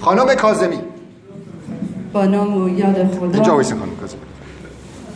خانم کازمی با نام و یاد خدا. اینجا خانم کازمی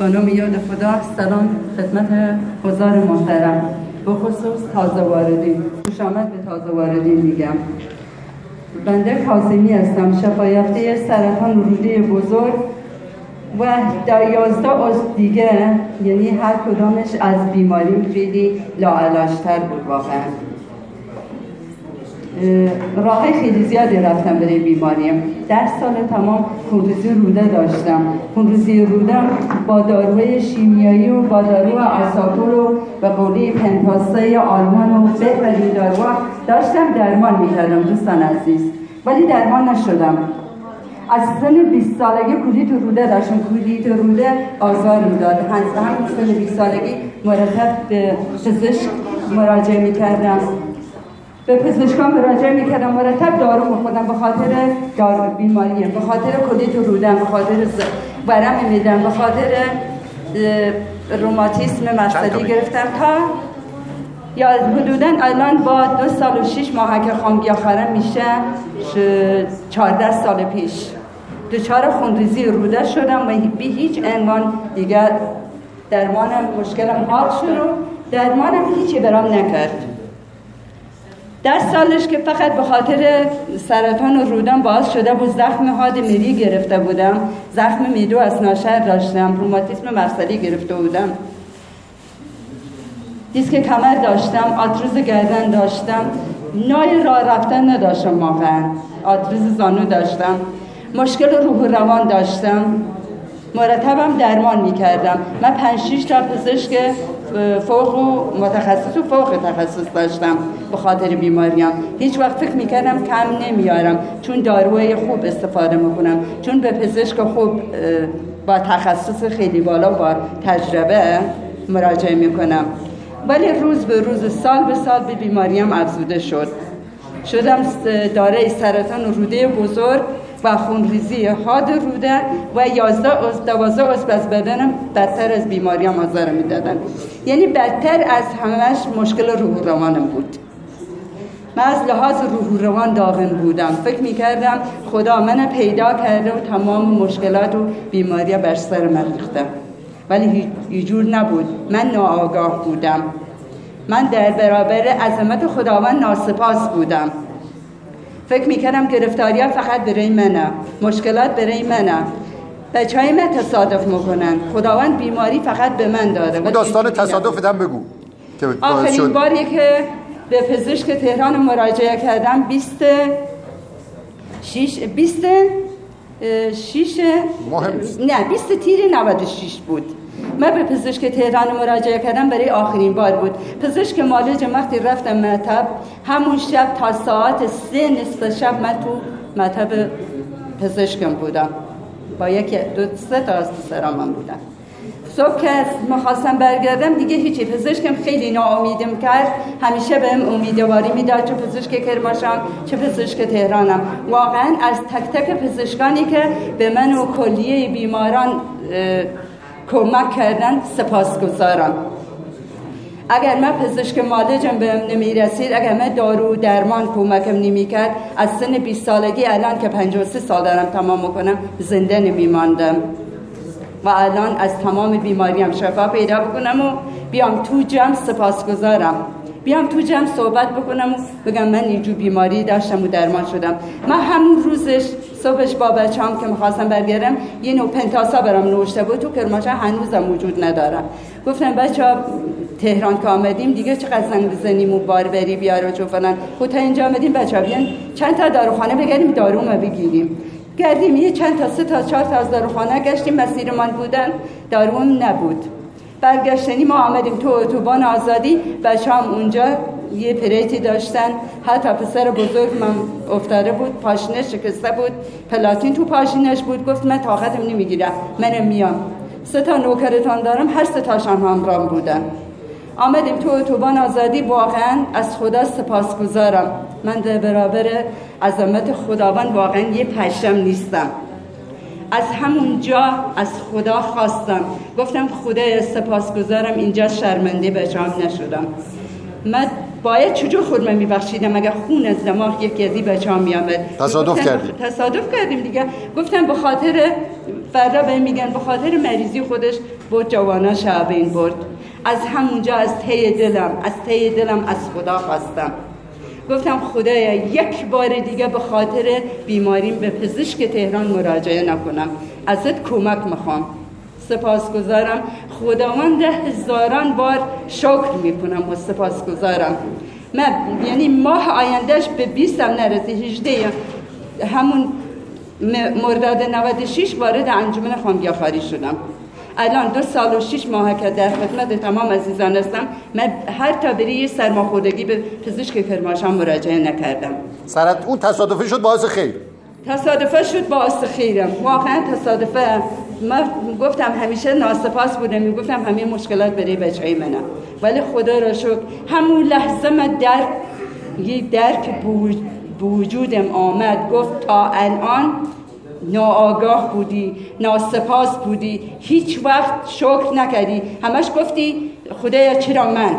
با نام یاد خدا سلام خدمت حضار محترم. به خصوص تازه واردین خوش آمد به تازه واردین میگم. بنده کازمی هستم. شفایفته سرطان روده بزرگ و در یازده از دیگه یعنی هر کدامش از بیماریم خیلی لاعلاجتر بود واقعا. راه خیلی زیادی رفتم برای بیماریم. در سال تمام خونریزی روده داشتم. خونریزی روده با داروی شیمیایی و با دارو آساپور و به قولی پنتاسه آلمان و بهترین داروها داشتم درمان می‌کردم دوستان عزیز. ولی درمان نشدم. از سن 20 سالگی کولیت روده داشتم. کولیت روده آزار می‌داد. هم سن 20 سالگی مرتب به پزشک مراجعه می‌کردم. به پزشکان مراجعه می‌کردم. مرتب دارو میخوردم به خاطر دارو بیماری به خاطر کلیت رودم به خاطر ورم میدم به خاطر روماتیسم مفصلی گرفتم تا یا حدودا الان با دو سال و شش ماه که خانگیاخرم میشه چهارده سال پیش. دچار خونریزی روده شدم و بی هیچ عنوان دیگر درمانم مشکلم حال شد و درمانم هیچی برام نکرد. در سالش که فقط به خاطر سرطان و رودم باز شده بود زخم حاد مری گرفته بودم. زخم میدو از ناشر داشتم. روماتیسم مفصلی گرفته بودم. دیسک کمر داشتم. آتروز گردن داشتم. نای راه رفتن نداشتم واقعا. آتروز زانو داشتم. مشکل روح و روان داشتم. مرتبم درمان می‌کردم. من پنج شیش تا پزشک فوق و متخصص و فوق تخصص داشتم به خاطر بیماریم هیچ وقت فکر می‌کردم کم نمیارم. چون داروی خوب استفاده می‌کنم. چون به پزشک خوب با تخصص خیلی بالا با تجربه مراجعه می‌کنم. ولی روز به روز سال به سال به بیماریم افزوده شد. شدم داره سرطان روده بزرگ. و خونریزی حاد روده و یازده از دوازده از از بدنم بدتر از بیماری هم آزار می‌دادن. یعنی بدتر از همش مشکل روح روانم بود. من از لحاظ روح روان داغن بودم. فکر می‌کردم خدا من پیدا کرده و تمام مشکلات و بیماری بر سر من ریخته. ولی هیچ جور نبود. من ناآگاه بودم. من در برابر عظمت خداوند ناسپاس بودم. فکر می‌کردم گرفتاری ها فقط برای منه. مشکلات برای منه. بچه های من تصادف می‌کنن. خداوند بیماری فقط به من داده. اون داستان تصادف دم بگو. آخرین باری که به پزشک تهران مراجعه کردم 20 شیش 20 شیش نه 20 تیر 96 بود. من به پزشک تهران مراجعه کردم برای آخرین بار بود. پزشک مالج وقتی رفتم مطب. همون شب تا ساعت سه نصف شب من تو مطب پزشکم بودم. با یکی دو سه تا از من بودم. صبح که می‌خواستم برگردم دیگه هیچی. پزشکم خیلی ناامیدم کرد. همیشه بهم امیدواری می‌داد چه پزشک کرماشم چه پزشک تهرانم. واقعا از تک تک پزشکانی که به من و کلیه بیماران کمک کردن سپاسگزارم. اگر من پزشک مالجم بهم نمی‌رسید اگر من دارو درمان کمکم نمی‌کرد از سن 20 سالگی الان که 53 سال دارم تمام می‌کنم زنده نمیماندم. و الان از تمام بیماریم شفا پیدا بکنم و بیام تو جمع سپاسگزارم. بیام تو جمع صحبت بکنم و بگم من اینجور بیماری داشتم و درمان شدم. من همون روزش صبحش با بچه‌ام که می‌خواستم برگردم یه نوع پنتاسا برام نوشته بود. تو کرماشا هنوزم وجود ندارم. گفتم بچه تهران که آمدیم دیگه چقدر زنگ بزنیم و بار بری بیار و فلان. خود تا اینجا آمدیم بچه بیان چند تا داروخانه بگردیم دارو ما بگیریم. گردیم یه چند تا سه تا چهار تا از داروخانه گشتیم مسیرمان بودن داروم نبود. برگشتنی ما آمدیم تو اتوبان آزادی بچه هم اونجا یه پریتی داشتن. حتی پسر بزرگ من افتاده بود پاشنش شکسته بود. پلاتین تو پاشینش بود. گفت من طاقتم نمی‌گیرم منم میام. سه تا نوکرتان دارم هر سه تاشان همرام بودن. آمدیم تو اتوبان آزادی. واقعا از خدا سپاسگزارم. من در برابر عظمت خداوند واقعا یه پشم نیستم. از همون جا از خدا خواستم. گفتم خدا سپاسگزارم اینجا شرمنده بچه‌ام نشدم. من باید چجور خودم میبخشیدم اگر خون از دماغ یکی از این بچه ها میامد تصادف کردیم. تصادف کردیم دیگه. گفتم به خاطر فردا به میگن به خاطر مریضی خودش بود جوانا شعبین برد. از همونجا از ته دلم از ته دلم از خدا خواستم. گفتم خدایا یک بار دیگه به خاطر بیماریم به پزشک تهران مراجعه نکنم. ازت کمک می‌خوام. سپاسگزارم. خداوند هزاران بار شکر می‌کنم و سپاسگزارم. من یعنی ماه آیندهش به 20 هم نرسی 18 همون مرداد 96 وارد انجمن خانگیافاری شدم. الان دو سال و شش ماه که در خدمت تمام عزیزان هستم من هر یه سرماخوردگی به پزشک کرماشان مراجعه نکردم. سرت اون تصادفه شد باعث خیر؟ تصادفه شد باعث خیرم. واقعا تصادفه من گفتم همیشه ناسپاس بودم می‌گفتم همه مشکلات برای بچه منم ولی خدا را شکر همون لحظه من درک یه درک بوجودم آمد. گفت تا الان ناآگاه بودی ناسپاس بودی هیچ وقت شکر نکردی. همش گفتی خدایا چرا من؟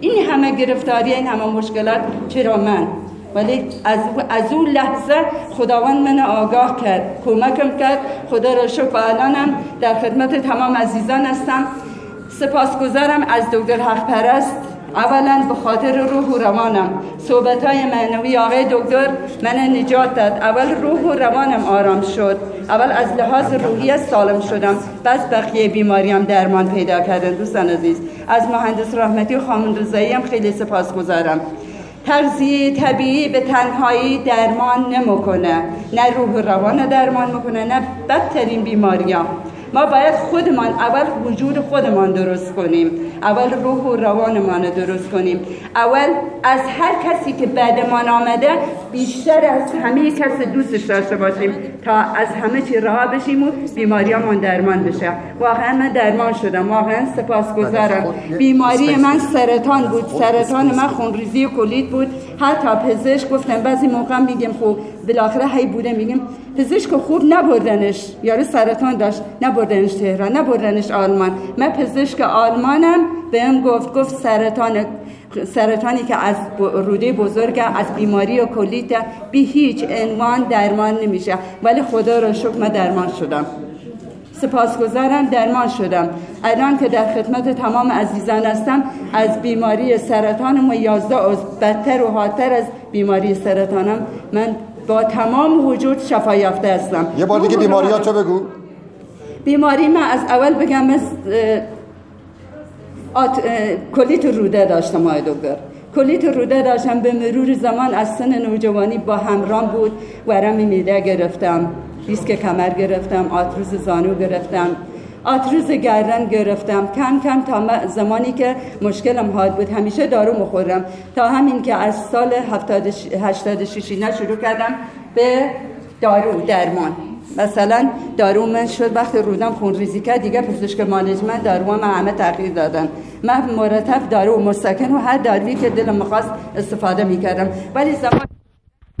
این همه گرفتاری این همه مشکلات چرا من؟ ولی از, از اون لحظه خداوند من آگاه کرد کمکم کرد. خدا را شکر الانم در خدمت تمام عزیزان هستم. سپاسگزارم از دکتر حق پرست اولا به خاطر روح و روانم. صحبت های معنوی آقای دکتر من نجات داد. اول روح و روانم آرام شد. اول از لحاظ روحی سالم شدم. بس بقیه بیماریم درمان پیدا کردن. دوستان عزیز از مهندس رحمتی خامون رضایی هم خیلی سپاس گذارم. تغذیه طبیعی به تنهایی درمان نمی‌کنه نه روح و روان درمان می‌کنه نه بدترین بیماریام ما باید خودمان اول وجود خودمان درست کنیم. اول روح و روانمان درست کنیم. اول از هر کسی که بعدمان آمده بیشتر از همه کس دوستش داشته باشیم تا از همه چی رها بشیم و بیماریامون درمان بشه. واقعا من درمان شدم. واقعا سپاسگزارم. بیماری من سرطان بود. سرطان من خونریزی کلید بود. حتی پزشک گفتم بعضی موقع میگم خوب بالاخره هی بوده میگیم. پزشک خوب نبردنش یارو سرطان داشت نبردنش تهران نبردنش آلمان. من پزشک آلمانم بهم گفت گفت سرطان سرطانی که از روده بزرگ از بیماری و کلیت به هیچ عنوان درمان نمیشه. ولی خدا را شکر من درمان شدم. سپاسگزارم درمان شدم. الان که در خدمت تمام عزیزان هستم از بیماری سرطان و یازده از بدتر و حادتر از بیماری سرطانم من با تمام وجود شفا یافته هستم. یه بار دیگه بیماریاتو بگو. بیماری من از اول بگم از آت... کلیت روده داشتم آی دکتر. کلیت روده داشتم به مرور زمان از سن نوجوانی با همرام بود ورم میده گرفتم. ریسک کمر گرفتم آتروز زانو گرفتم آتروز گردن گرفتم. کم کم تا زمانی که مشکلم حاد بود. همیشه دارو مخورم. تا همین که از سال 86 شروع کردم به دارو درمان. مثلا دارو من شد وقتی رودم خون ریزی کرد. دیگه پزشک مانجمنت دارو من همه تغییر دادن. من مرتب دارو مسکن و هر دارویی که دلم می‌خواست استفاده می‌کردم. ولی زمان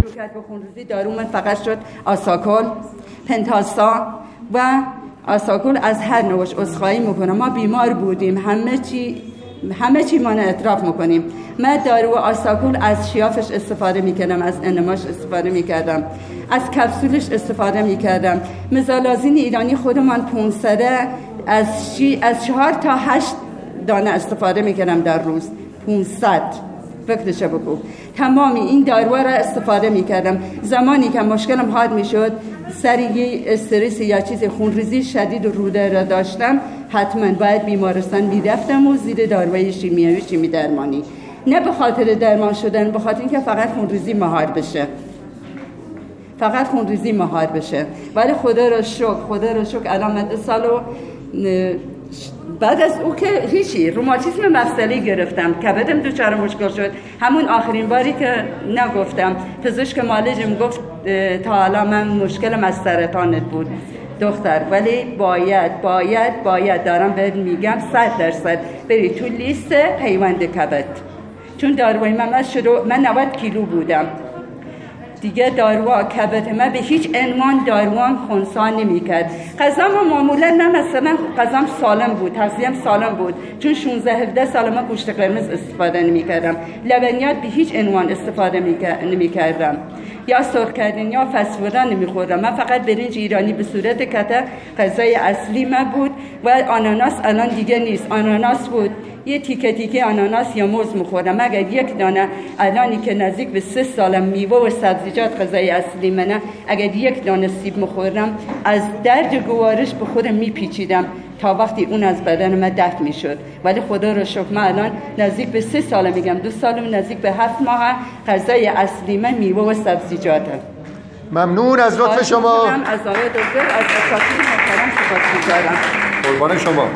شروع کرد به خون ریزی دارو من فقط شد آساکل پنتاسا و آساکل از هر نوش اصخایی می‌کنم. ما بیمار بودیم همه چی همه چی ما اطراف می‌کنیم. من دارو آساکول از شیافش استفاده می‌کردم از انماش استفاده می‌کردم از کپسولش استفاده می‌کردم. مزالازین ایرانی خودمان پونسره از, شی... از چهار تا هشت دانه استفاده می‌کردم در روز. 500 فکرش بکن تمامی این داروها را استفاده می‌کردم. زمانی که مشکلم حاد می‌شد سر یه استرس یا چیز خونریزی شدید روده را داشتم. حتما باید بیمارستان می‌رفتم و زیر داروی شیمیایی شیمی درمانی. نه به خاطر درمان شدن به خاطر اینکه فقط خونریزی مهار بشه. فقط خونریزی مهار بشه. ولی خدا را شکر خدا را شکر. الان من سالو بعد از او که هیچی. روماتیسم مفصلی گرفتم. کبدم دوچار مشکل شد. همون آخرین باری که نگفتم. پزشک مالجم گفت تا حالا من مشکلم از سرطانت بود. دختر ولی باید باید باید. دارم بهت میگم صد درصد. بری تو لیست پیوند کبد. چون داروی من شروع من 90 کیلو بودم. دیگه داروا کبد. من به هیچ عنوان داروان خونسا نمی‌کرد. ما معمولا نه مثلا غذام سالم بود تغذیم سالم بود. چون 16 17 سال ما گوشت قرمز استفاده نمی‌کردم. لبنیات به هیچ عنوان استفاده نمی‌کردم. یا سرخ کردن یا فسفورا نمیخوردم. من فقط برنج ایرانی به صورت کته غذای اصلی من بود و آناناس الان دیگه نیست. آناناس بود. یه تیکه تیکه آناناس یا موز می‌خورم اگر یک دانه الانی که نزدیک به سه سالم میوه و سبزیجات غذای اصلی منه اگر یک دانه سیب می‌خورم از درد گوارش به خودم میپیچیدم. تا وقتی اون از بدن من دفع می‌شد. ولی خدا رو شکر من الان نزدیک به سه ساله میگم. دو سال نزدیک به هفت ماه غذای اصلی من میوه و سبزیجاته. ممنون از لطف شما. از آقای دکتر از اساتید محترم سپاسگزارم قربان شما.